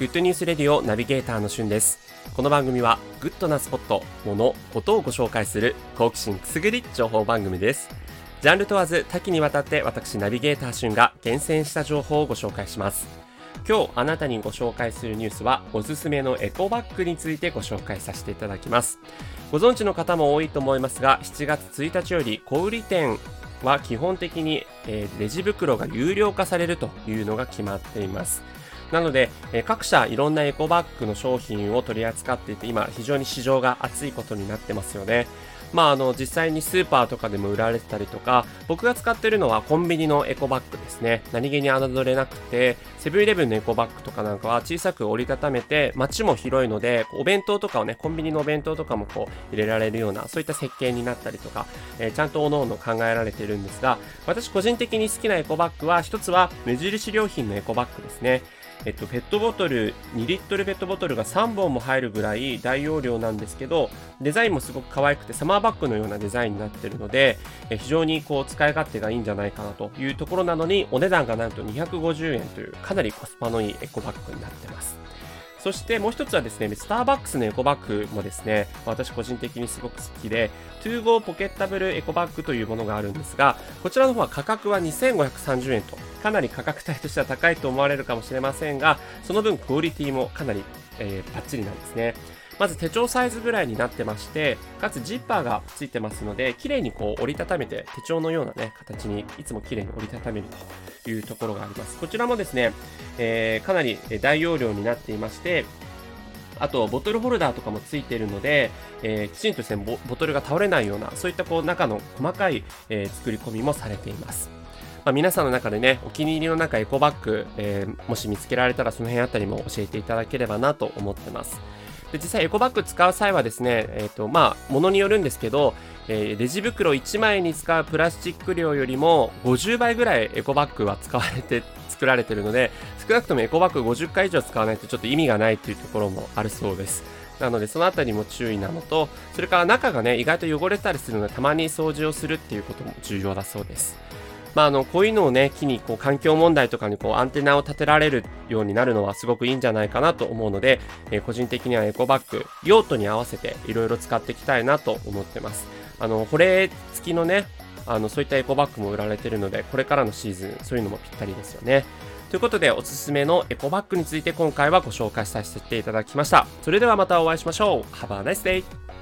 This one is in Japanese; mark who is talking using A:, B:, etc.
A: グッドニュースレディオナビゲーターのしゅんです。この番組はグッドなスポット、もの、ことをご紹介する好奇心くすぐり情報番組です。ジャンル問わず多岐にわたって私ナビゲーターしゅんが厳選した情報をご紹介します。今日あなたにご紹介するニュースはおすすめのエコバッグについてご紹介させていただきます。ご存知の方も多いと思いますが7月1日より小売店は基本的に、え、レジ袋が有料化されるというのが決まっています。なので、え各社いろんなエコバッグの商品を取り扱っていて、今非常に市場が熱いことになってますよね。まあ、あの、実際にスーパーとかでも売られてたりとか、僕が使ってるのはコンビニのエコバッグですね。何気に侮れなくて、セブンイレブンのエコバッグとかなんかは小さく折りたためて、街も広いので、お弁当とかをね、コンビニのお弁当とかもこう入れられるような、そういった設計になったりとか、えー、ちゃんと各々考えられてるんですが、私個人的に好きなエコバッグは、一つは無印良品のエコバッグですね。えっと、ペットボトル、2リットルペットボトルが3本も入るぐらい大容量なんですけど、デザインもすごく可愛くてサマーバッグのようなデザインになっているので、え非常にこう使い勝手がいいんじゃないかなというところなのに、お値段がなんと250円というかなりコスパのいいエコバッグになってます。そしてもう一つはですね、スターバックスのエコバッグもですね、私個人的にすごく好きで、25ポケッタブルエコバッグというものがあるんですが、こちらの方は価格は2530円と、かなり価格帯としては高いと思われるかもしれませんが、その分クオリティもかなり、えー、バッチリなんですね。まず手帳サイズぐらいになってまして、かつジッパーがついてますので、綺麗にこう折りたためて手帳のようなね、形にいつも綺麗に折りたためるというところがあります。こちらもですね、えー、かなり大容量になっていまして、あと、ボトルホルダーとかもついているので、えー、きちんとですねボ、ボトルが倒れないような、そういったこう中の細かい、えー、作り込みもされています。まあ、皆さんの中でね、お気に入りの中エコバッグ、えー、もし見つけられたらその辺あたりも教えていただければなと思ってます。で実際エコバッグ使う際はですね、え、ー、と、まあ、ものによるんですけど、えー、レジ袋1枚に使うプラスチック量よりも50倍ぐらいエコバッグは使われて作られてるので、少なくともエコバッグ50回以上使わないとちょっと意味がないというところもあるそうです。なのでそのあたりも注意なのと、それから中がね、意外と汚れたりするのでたまに掃除をするっていうことも重要だそうです。まあ、あのこういうのをね機にこう環境問題とかにこうアンテナを立てられるようになるのはすごくいいんじゃないかなと思うので、えー、個人的にはエコバッグ用途に合わせていろいろ使っていきたいなと思ってます。あの保冷付きのねあのそういったエコバッグも売られてるのでこれからのシーズンそういうのもぴったりですよね。ということでおすすめのエコバッグについて今回はご紹介させていただきました。それではまたお会いしましょう。Have a nice day!